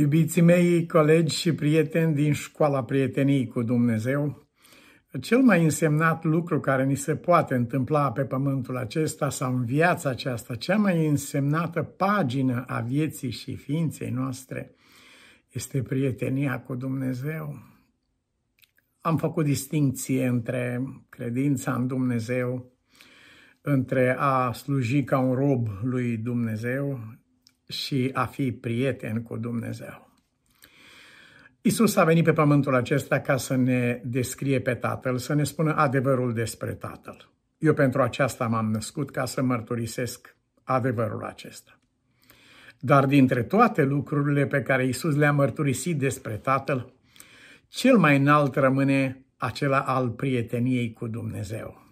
Iubiții mei, colegi și prieteni din școala prieteniei cu Dumnezeu, cel mai însemnat lucru care ni se poate întâmpla pe pământul acesta sau în viața aceasta, cea mai însemnată pagină a vieții și ființei noastre, este prietenia cu Dumnezeu. Am făcut distinție între credința în Dumnezeu, între a sluji ca un rob lui Dumnezeu și a fi prieten cu Dumnezeu. Isus a venit pe pământul acesta ca să ne descrie pe Tatăl, să ne spună adevărul despre Tatăl. Eu pentru aceasta m-am născut ca să mărturisesc adevărul acesta. Dar dintre toate lucrurile pe care Isus le-a mărturisit despre Tatăl, cel mai înalt rămâne acela al prieteniei cu Dumnezeu.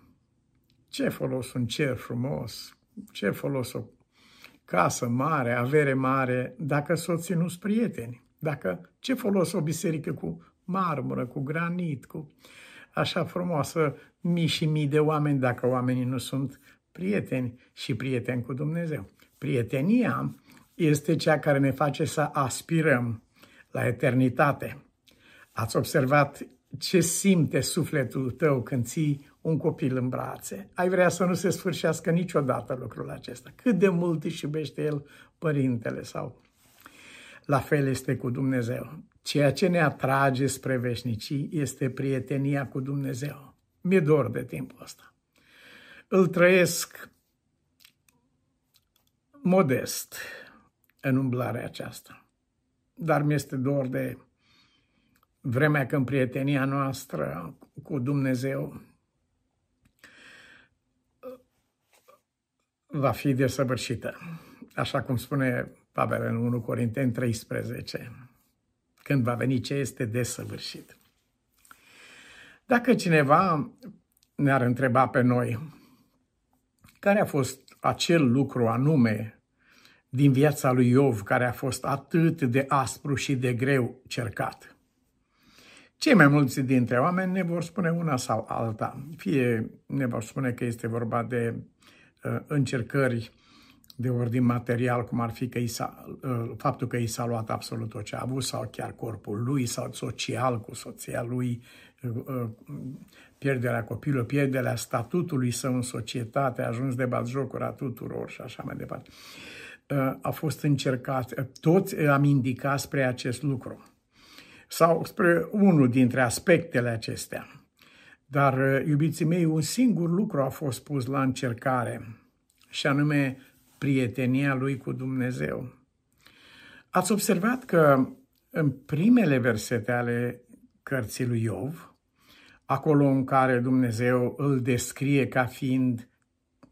Ce folos un cer frumos, ce folos o casă mare, avere mare, dacă soții nu sunt prieteni. Dacă ce folos o biserică cu marmură, cu granit, cu așa frumoasă, mii și mii de oameni, dacă oamenii nu sunt prieteni și prieteni cu Dumnezeu. Prietenia este cea care ne face să aspirăm la eternitate. Ați observat ce simte sufletul tău când ții un copil în brațe. Ai vrea să nu se sfârșească niciodată lucrul acesta. Cât de mult își iubește el părintele sau la fel este cu Dumnezeu. Ceea ce ne atrage spre veșnicii este prietenia cu Dumnezeu. Mi-e dor de timpul ăsta. Îl trăiesc modest în umblarea aceasta. Dar mi-este dor de vremea când prietenia noastră cu Dumnezeu va fi desăvârșită. Așa cum spune Pavel în 1 Corinteni 13, când va veni ce este desăvârșit. Dacă cineva ne-ar întreba pe noi care a fost acel lucru anume din viața lui Iov care a fost atât de aspru și de greu cercat. Cei mai mulți dintre oameni ne vor spune una sau alta. Fie ne vor spune că este vorba de uh, încercări de ordin material, cum ar fi că i s-a, uh, faptul că i s-a luat absolut tot ce a avut, sau chiar corpul lui, sau social cu soția lui, uh, uh, pierderea copilului, pierderea statutului său în societate, a ajuns de batjocura tuturor și așa mai departe. A fost încercat, toți am indicat spre acest lucru sau spre unul dintre aspectele acestea. Dar, iubiții mei, un singur lucru a fost pus la încercare, și anume prietenia lui cu Dumnezeu. Ați observat că în primele versete ale cărții lui Iov, acolo în care Dumnezeu îl descrie ca fiind,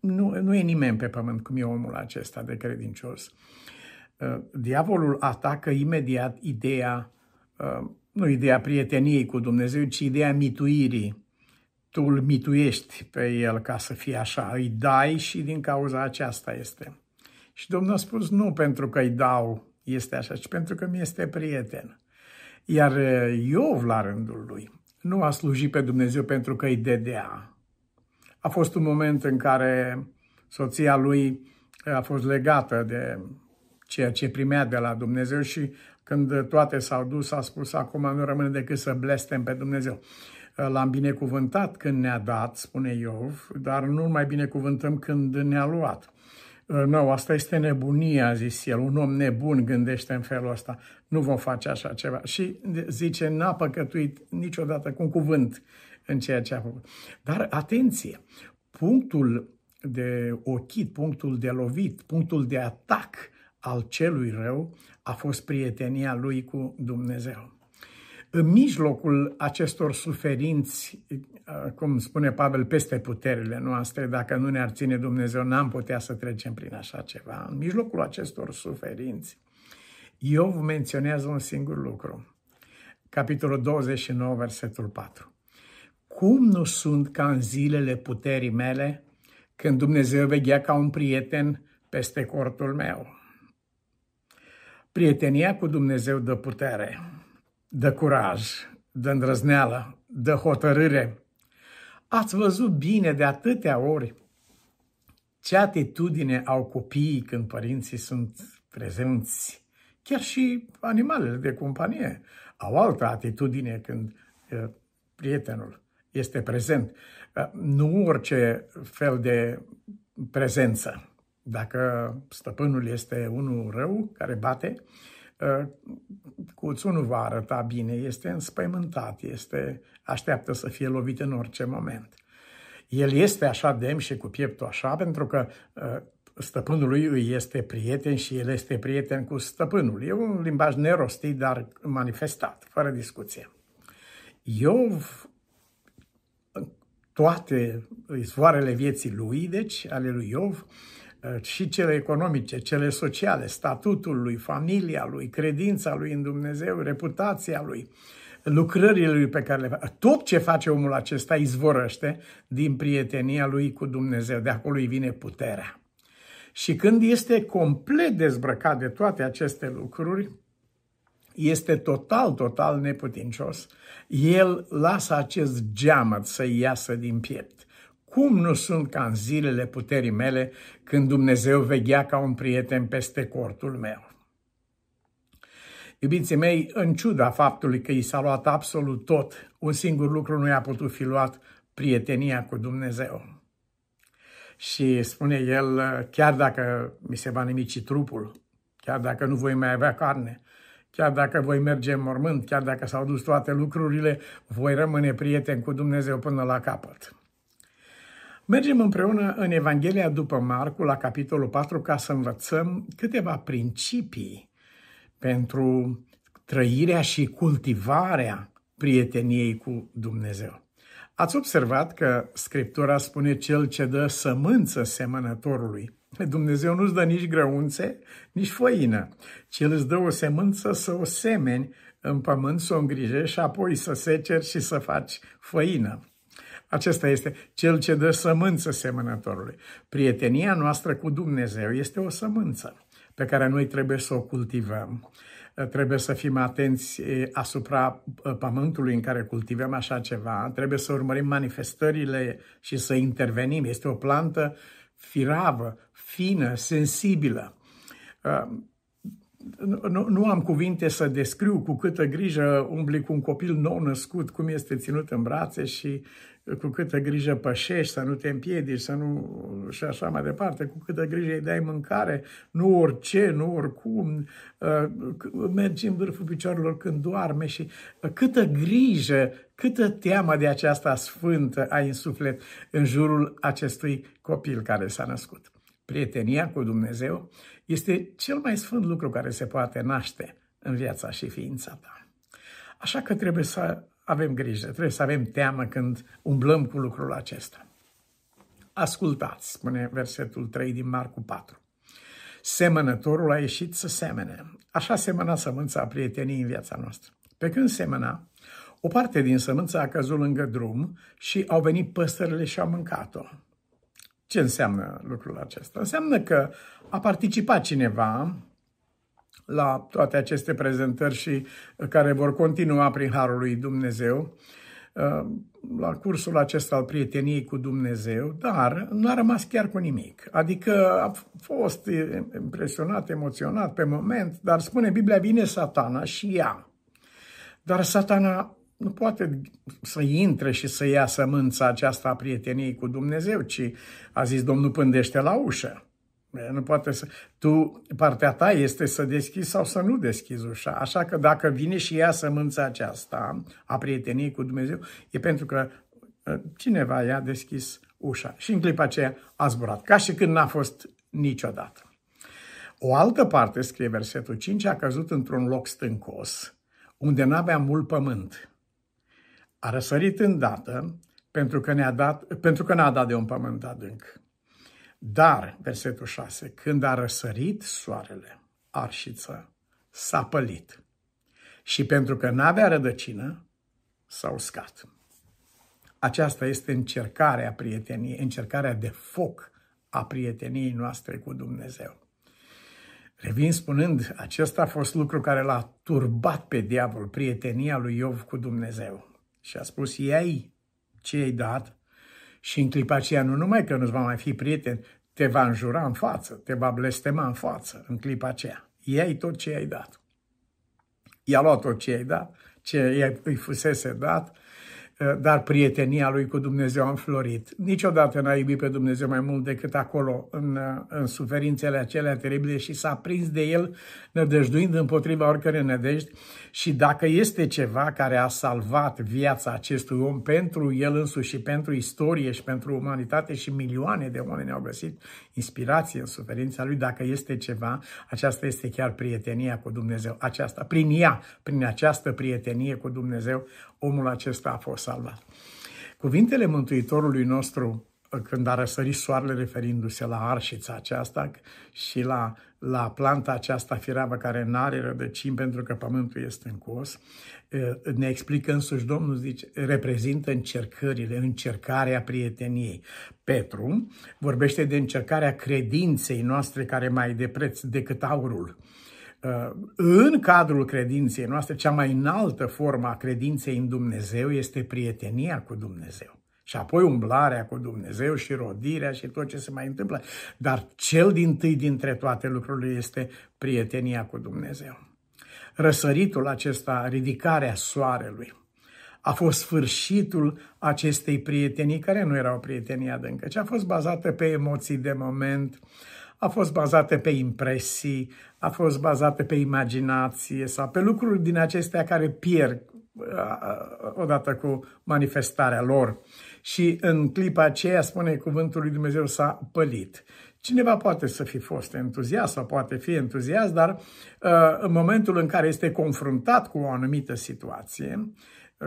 nu, nu e nimeni pe pământ cum e omul acesta de credincios, uh, diavolul atacă imediat ideea, uh, nu ideea prieteniei cu Dumnezeu, ci ideea mituirii. Tu îl mituiești pe el ca să fie așa, îi dai și din cauza aceasta este. Și Domnul a spus nu pentru că îi dau este așa, ci pentru că mi este prieten. Iar Iov, la rândul lui, nu a slujit pe Dumnezeu pentru că îi dedea. A fost un moment în care soția lui a fost legată de ceea ce primea de la Dumnezeu și când toate s-au dus, a spus, acum nu rămâne decât să blestem pe Dumnezeu. L-am binecuvântat când ne-a dat, spune Iov, dar nu mai binecuvântăm când ne-a luat. Uh, nu, asta este nebunie, a zis el. Un om nebun gândește în felul ăsta. Nu vom face așa ceva. Și zice, n-a păcătuit niciodată cu un cuvânt în ceea ce a făcut. Dar atenție, punctul de ochit, punctul de lovit, punctul de atac al celui rău a fost prietenia lui cu Dumnezeu. În mijlocul acestor suferinți, uh, cum spune Pavel, peste puterile noastre, dacă nu ne-ar ține Dumnezeu, n-am putea să trecem prin așa ceva. În mijlocul acestor suferinți, Iov menționează un singur lucru. Capitolul 29, versetul 4. Cum nu sunt ca în zilele puterii mele, când Dumnezeu veghea ca un prieten peste cortul meu? Prietenia cu Dumnezeu dă putere dă curaj, dă îndrăzneală, dă hotărâre. Ați văzut bine de atâtea ori ce atitudine au copiii când părinții sunt prezenți, chiar și animalele de companie au altă atitudine când prietenul este prezent. Nu orice fel de prezență. Dacă stăpânul este unul rău care bate, cuțul nu va arăta bine, este înspăimântat, este, așteaptă să fie lovit în orice moment. El este așa demn și cu pieptul așa pentru că stăpânul lui îi este prieten și el este prieten cu stăpânul. E un limbaj nerostit, dar manifestat, fără discuție. Iov, toate izvoarele vieții lui, deci ale lui Iov, și cele economice, cele sociale, statutul lui, familia lui, credința lui în Dumnezeu, reputația lui, lucrările lui pe care le face. Tot ce face omul acesta izvorăște din prietenia lui cu Dumnezeu. De acolo îi vine puterea. Și când este complet dezbrăcat de toate aceste lucruri, este total, total neputincios. El lasă acest geamăt să iasă din piept. Cum nu sunt ca în zilele puterii mele când Dumnezeu veghea ca un prieten peste cortul meu? Iubiții mei, în ciuda faptului că i s-a luat absolut tot, un singur lucru nu i-a putut fi luat, prietenia cu Dumnezeu. Și spune el, chiar dacă mi se va nimici trupul, chiar dacă nu voi mai avea carne, chiar dacă voi merge în mormânt, chiar dacă s-au dus toate lucrurile, voi rămâne prieten cu Dumnezeu până la capăt. Mergem împreună în Evanghelia după Marcu, la capitolul 4, ca să învățăm câteva principii pentru trăirea și cultivarea prieteniei cu Dumnezeu. Ați observat că Scriptura spune cel ce dă sămânță semănătorului. Dumnezeu nu-ți dă nici grăunțe, nici făină, ci El îți dă o semânță să o semeni în pământ, să o îngrijești și apoi să seceri și să faci făină. Acesta este cel ce dă sămânță semănătorului. Prietenia noastră cu Dumnezeu este o sămânță pe care noi trebuie să o cultivăm trebuie să fim atenți asupra pământului în care cultivăm așa ceva, trebuie să urmărim manifestările și să intervenim. Este o plantă firavă, fină, sensibilă. Nu, nu am cuvinte să descriu cu câtă grijă umbli cu un copil nou născut, cum este ținut în brațe și cu câtă grijă pășești, să nu te împiedici, să nu... și așa mai departe, cu câtă grijă îi dai mâncare, nu orice, nu oricum, uh, mergi în vârful picioarelor când doarme și uh, câtă grijă, câtă teamă de aceasta sfântă ai în suflet în jurul acestui copil care s-a născut. Prietenia cu Dumnezeu este cel mai sfânt lucru care se poate naște în viața și ființa ta. Așa că trebuie să avem grijă, trebuie să avem teamă când umblăm cu lucrul acesta. Ascultați, spune versetul 3 din Marcu 4. Semănătorul a ieșit să semene. Așa semăna sămânța prieteniei în viața noastră. Pe când semăna, o parte din sămânță a căzut lângă drum și au venit păsările și au mâncat-o. Ce înseamnă lucrul acesta? Înseamnă că a participat cineva la toate aceste prezentări și uh, care vor continua prin Harul lui Dumnezeu, uh, la cursul acesta al prieteniei cu Dumnezeu, dar nu a rămas chiar cu nimic. Adică a fost impresionat, emoționat pe moment, dar spune Biblia, vine satana și ia. Dar satana nu poate să intre și să ia sămânța aceasta a prieteniei cu Dumnezeu, ci a zis Domnul pândește la ușă. Nu poate să... Tu, partea ta este să deschizi sau să nu deschizi ușa. Așa că dacă vine și ia sămânța aceasta a prieteniei cu Dumnezeu, e pentru că ă, cineva i-a deschis ușa. Și în clipa aceea a zburat, ca și când n-a fost niciodată. O altă parte, scrie versetul 5, a căzut într-un loc stâncos, unde n-avea mult pământ. A răsărit îndată pentru că, ne-a dat, pentru că n-a dat de un pământ adânc. Dar, versetul 6, când a răsărit soarele, arșiță, s-a pălit. Și pentru că n-avea rădăcină, s-a uscat. Aceasta este încercarea prieteniei, încercarea de foc a prieteniei noastre cu Dumnezeu. Revin spunând, acesta a fost lucru care l-a turbat pe diavol, prietenia lui Iov cu Dumnezeu. Și a spus, ei ce ai dat, și în clipa aceea nu numai că nu-ți va mai fi prieten, te va înjura în față, te va blestema în față în clipa aceea. Iai tot ce i-ai dat. I-a luat tot ce i-ai dat, ce îi fusese dat, Eh, dar prietenia lui cu Dumnezeu a înflorit. Niciodată n-a iubit pe Dumnezeu mai mult decât acolo, în, eh, în suferințele acelea teribile și s-a prins de el, nădăjduind împotriva oricărei nădejdi și dacă este ceva care a salvat viața acestui om pentru el însuși și pentru istorie și pentru umanitate și milioane de oameni au găsit inspirație în suferința lui, dacă este ceva, aceasta este chiar prietenia cu Dumnezeu. Aceasta, prin ea, prin această prietenie cu Dumnezeu, omul acesta a fost salvat. Cuvintele Mântuitorului nostru când a răsărit soarele referindu-se la arșița aceasta și la, la planta aceasta firavă care nu are rădăcini pentru că pământul este încos, ne explică însuși Domnul, zice, reprezintă încercările, încercarea prieteniei. Petru vorbește de încercarea credinței noastre care mai de preț decât aurul. În cadrul credinței noastre, cea mai înaltă formă a credinței în Dumnezeu este prietenia cu Dumnezeu. Și apoi umblarea cu Dumnezeu și rodirea și tot ce se mai întâmplă. Dar cel din tâi dintre toate lucrurile este prietenia cu Dumnezeu. Răsăritul acesta, ridicarea soarelui, a fost sfârșitul acestei prietenii, care nu era o prietenie adâncă, ci a fost bazată pe emoții de moment, a fost bazată pe impresii, a fost bazată pe imaginație sau pe lucruri din acestea care pierd odată cu manifestarea lor. Și în clipa aceea, spune cuvântul lui Dumnezeu, s-a pălit. Cineva poate să fi fost entuziast sau poate fi entuziast, dar în momentul în care este confruntat cu o anumită situație,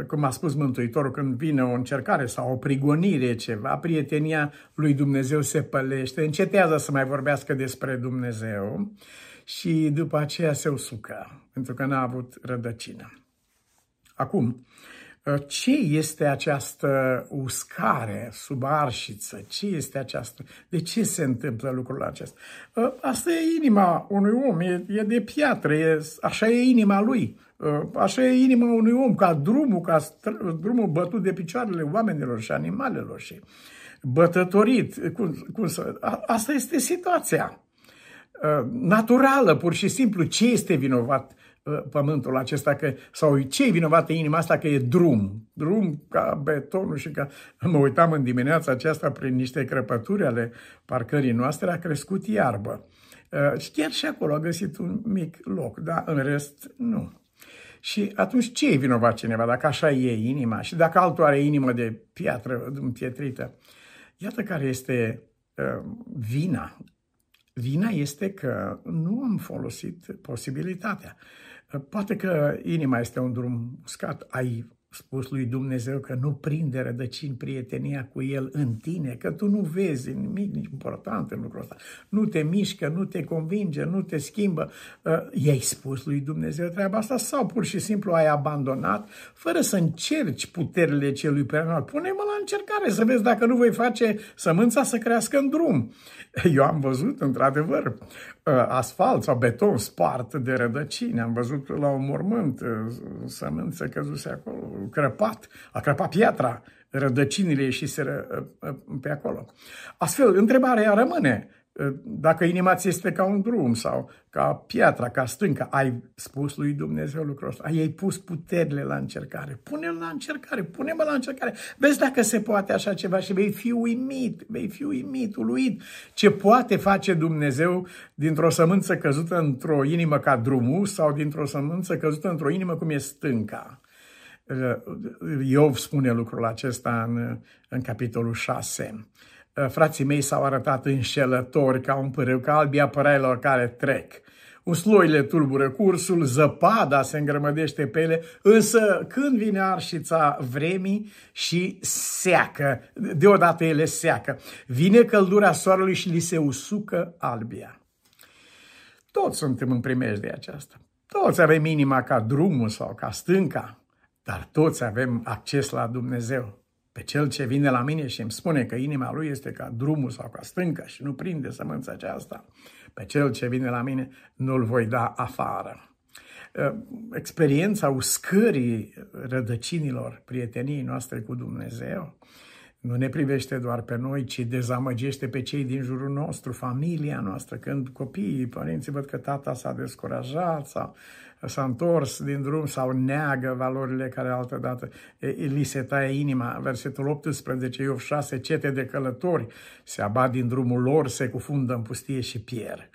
cum a spus Mântuitorul, când vine o încercare sau o prigonire, ceva, prietenia lui Dumnezeu se pălește, încetează să mai vorbească despre Dumnezeu și după aceea se usucă, pentru că n-a avut rădăcină. Acum, ce este această uscare sub arșiță? Ce este această? De ce se întâmplă lucrul acesta? Asta e inima unui om, e, e de piatră, e, așa e inima lui. Așa e inima unui om, ca drumul, ca drumul bătut de picioarele oamenilor și animalelor și bătătorit. Cum, cum să, a, asta este situația naturală, pur și simplu. Ce este vinovat? pământul acesta, că, sau ce e vinovată inima asta că e drum, drum ca betonul și ca... Mă uitam în dimineața aceasta prin niște crăpături ale parcării noastre, a crescut iarbă. Și chiar și acolo a găsit un mic loc, dar în rest nu. Și atunci ce e vinovat cineva, dacă așa e inima și dacă altul are inimă de piatră împietrită? Iată care este uh, vina. Vina este că nu am folosit posibilitatea. Poate că inima este un drum uscat. Ai spus lui Dumnezeu că nu prinde rădăcini prietenia cu El în tine, că tu nu vezi nimic important în lucrul ăsta. Nu te mișcă, nu te convinge, nu te schimbă. Uh, i-ai spus lui Dumnezeu treaba asta sau pur și simplu ai abandonat fără să încerci puterile celui preanal. Pune-mă la încercare să vezi dacă nu voi face sămânța să crească în drum. Eu am văzut, într-adevăr, uh, asfalt sau beton spart de rădăcini. Am văzut la un mormânt uh, sămânță căzuse acolo crăpat, a crăpat piatra, rădăcinile ieșiseră uh, uh, pe acolo. Astfel, întrebarea rămâne, uh, dacă inima ți este ca un drum sau ca piatra, ca stânca, ai spus lui Dumnezeu lucrul ăsta, ai pus puterile la încercare, pune-l la încercare, pune-mă la încercare, vezi dacă se poate așa ceva și vei fi uimit, vei fi uimit, uluit, ce poate face Dumnezeu dintr-o sămânță căzută într-o inimă ca drumul sau dintr-o sămânță căzută într-o inimă cum e stânca. Iov spune lucrul acesta în, în capitolul 6. Frații mei s-au arătat înșelători ca un pârâu, ca albia părailor care trec. Usloile tulbură cursul, zăpada se îngrămădește pe ele, însă când vine arșița vremii și seacă, deodată ele seacă, vine căldura soarelui și li se usucă albia. Toți suntem în primejdea aceasta. Toți avem inima ca drumul sau ca stânca, dar toți avem acces la Dumnezeu. Pe cel ce vine la mine și îmi spune că inima lui este ca drumul sau ca stânca și nu prinde sămânța aceasta, pe cel ce vine la mine nu-l voi da afară. Ă, experiența uscării rădăcinilor prieteniei noastre cu Dumnezeu nu ne privește doar pe noi, ci dezamăgește pe cei din jurul nostru, familia noastră. Când copiii, părinții văd că tata s-a descurajat sau s-a întors din drum sau neagă valorile care altădată li se taie inima. Versetul 18, Iov 6, cete de călători se abat din drumul lor, se cufundă în pustie și pierd.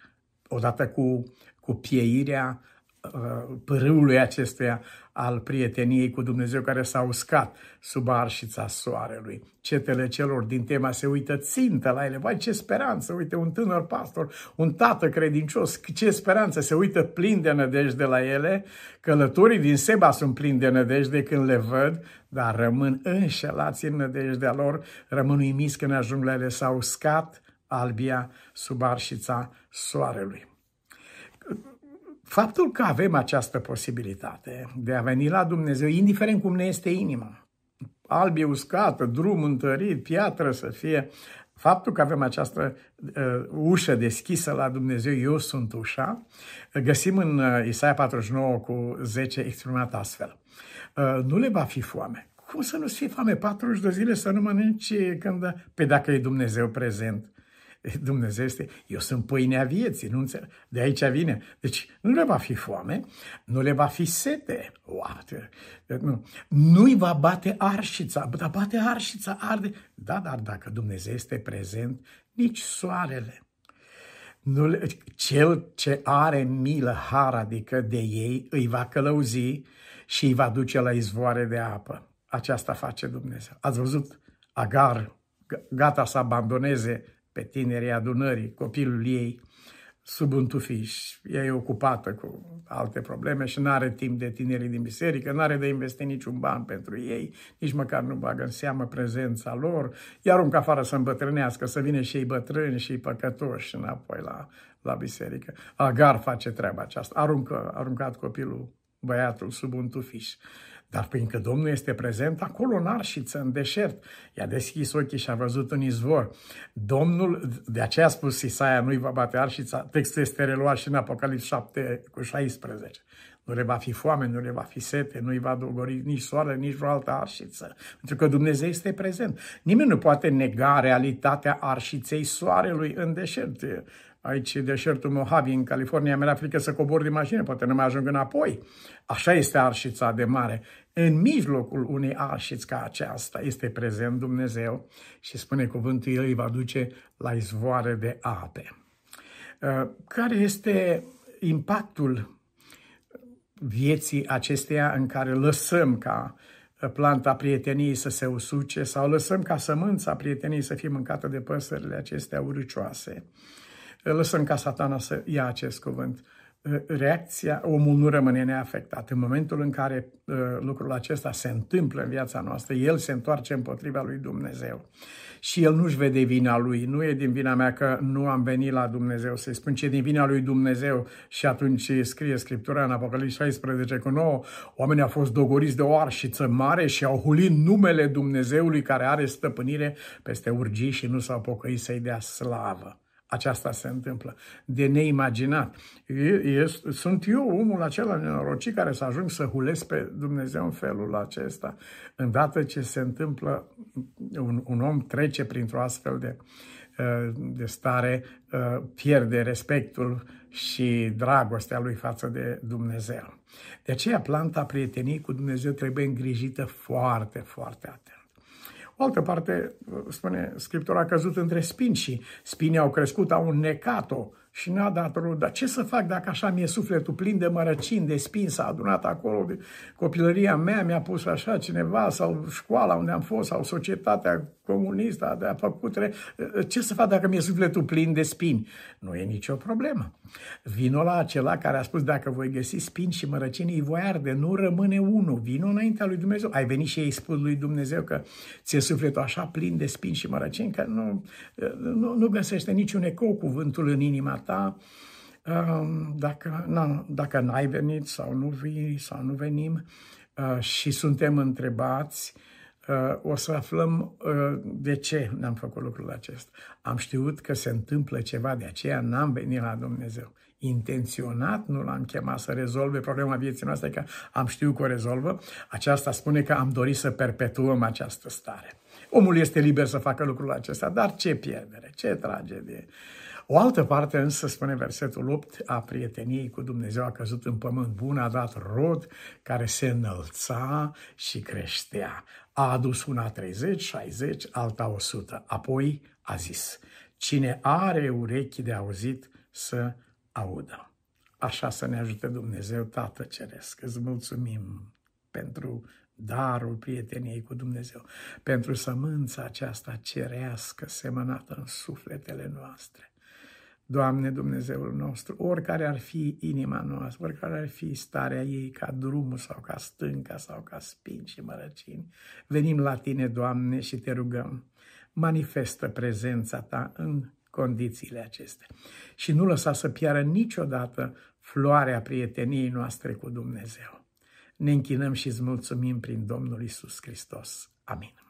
Odată cu, cu pieirea Uh, pârâului acestuia al prieteniei cu Dumnezeu care s-a uscat sub arșița soarelui. Cetele celor din tema se uită țintă la ele. Vai, ce speranță! Uite, un tânăr pastor, un tată credincios, ce speranță! Se uită plin de nădejde la ele. Călătorii din Seba sunt plini de nădejde când le văd, dar rămân înșelați în nădejdea lor, rămân uimiți când ajung la ele. S-a uscat albia sub arșița soarelui. Faptul că avem această posibilitate de a veni la Dumnezeu, indiferent cum ne este inima, albie uscată, drum întărit, piatră să fie, faptul că avem această uh, ușă deschisă la Dumnezeu, eu sunt ușa, găsim în uh, Isaia 49 cu 10 exprimat astfel. Uh, nu le va fi foame. Cum să nu-ți fie foame 40 de zile să nu mănânci când... Pe dacă e Dumnezeu prezent, Dumnezeu este, eu sunt pâinea vieții, nu înțeleg. De aici vine. Deci nu le va fi foame, nu le va fi sete. What? Nu. Nu-i va bate arșița, dar bate arșița, arde. Da, dar dacă Dumnezeu este prezent, nici soarele. Nu le, cel ce are milă, har, adică de ei, îi va călăuzi și îi va duce la izvoare de apă. Aceasta face Dumnezeu. Ați văzut Agar, gata să abandoneze pe tinerii adunării, copilul ei, sub un tufiș. Ea e ocupată cu alte probleme și nu are timp de tinerii din biserică, nu are de investi niciun ban pentru ei, nici măcar nu bagă în seamă prezența lor, iar un afară să îmbătrânească, să vină și ei bătrâni și păcătoși înapoi la, la biserică. Agar face treaba aceasta, aruncă, aruncat copilul, băiatul, sub un tufiș. Dar fiindcă Domnul este prezent acolo în arșiță, în deșert, i-a deschis ochii și a văzut un izvor. Domnul, de aceea a spus Isaia, nu-i va bate arșița, textul este reluat și în Apocalips 7 cu 16. Nu le va fi foame, nu le va fi sete, nu-i va dogori nici soare, nici vreo altă arșiță. Pentru că Dumnezeu este prezent. Nimeni nu poate nega realitatea arșiței soarelui în deșert aici deșertul Mojave, în California, mi-era frică să cobor din mașină, poate nu mai ajung înapoi. Așa este arșița de mare. În mijlocul unei arșiți ca aceasta este prezent Dumnezeu și spune cuvântul, El îi va duce la izvoare de ape. Uh, care este impactul vieții acesteia în care lăsăm ca planta prieteniei să se usuce sau lăsăm ca sămânța prieteniei să fie mâncată de păsările acestea uricioase? Lăsăm ca satana să ia acest cuvânt. Reacția, omul nu rămâne neafectat. În momentul în care uh, lucrul acesta se întâmplă în viața noastră, el se întoarce împotriva lui Dumnezeu. Și el nu-și vede vina lui. Nu e din vina mea că nu am venit la Dumnezeu să-i spun, ce din vina lui Dumnezeu. Și atunci scrie Scriptura în Apocalips 16 cu 9, oamenii au fost dogoriți de o arșiță mare și au hulit numele Dumnezeului care are stăpânire peste urgii și nu s-au pocăit să-i dea slavă aceasta se întâmplă. De neimaginat. Eu, eu, sunt eu omul acela nenorocit care să ajung să hulesc pe Dumnezeu în felul acesta. Îndată ce se întâmplă, un, un om trece printr-o astfel de, uh, de stare, uh, pierde respectul și dragostea lui față de Dumnezeu. De aceea planta prieteniei cu Dumnezeu trebuie îngrijită foarte, foarte atent. O altă parte, spune Scriptura, a căzut între spini și spinii au crescut, au înnecat-o și n-a dat rod. Dar ce să fac dacă așa mi-e sufletul plin de mărăcini, de spin, s-a adunat acolo, de copilăria mea mi-a pus așa cineva, sau școala unde am fost, sau societatea comunistă de a făcut... Ce să fac dacă mi-e sufletul plin de spini? Nu e nicio problemă. Vino la acela care a spus, dacă voi găsi spini și mărăcini, îi voi arde, nu rămâne unul. Vino înaintea lui Dumnezeu. Ai venit și ai spus lui Dumnezeu că ți-e sufletul așa plin de spini și mărăcini că nu, nu, nu găsește niciun ecou cuvântul în inima ta, um, dacă, na, dacă n-ai venit sau nu vii sau nu venim uh, și suntem întrebați, uh, o să aflăm uh, de ce n-am făcut lucrul acesta. Am știut că se întâmplă ceva, de aceea n-am venit la Dumnezeu. Intenționat nu l-am chemat să rezolve problema vieții noastre, că am știut că o rezolvă. Aceasta spune că am dorit să perpetuăm această stare. Omul este liber să facă lucrul acesta, dar ce pierdere, ce tragedie. O altă parte însă, spune versetul 8, a prieteniei cu Dumnezeu a căzut în pământ bun, a dat rod care se înălța și creștea. A adus una 30, 60, alta 100. Apoi a zis, cine are urechi de auzit să audă. Așa să ne ajute Dumnezeu, Tată Ceresc. Îți mulțumim pentru darul prieteniei cu Dumnezeu, pentru sămânța aceasta cerească semănată în sufletele noastre. Doamne Dumnezeul nostru, oricare ar fi inima noastră, oricare ar fi starea ei ca drumul sau ca stânca sau ca spini și mărăcini, venim la Tine, Doamne, și Te rugăm, manifestă prezența Ta în condițiile acestea și nu lăsa să piară niciodată floarea prieteniei noastre cu Dumnezeu. Ne închinăm și îți mulțumim prin Domnul Isus Hristos. Amin.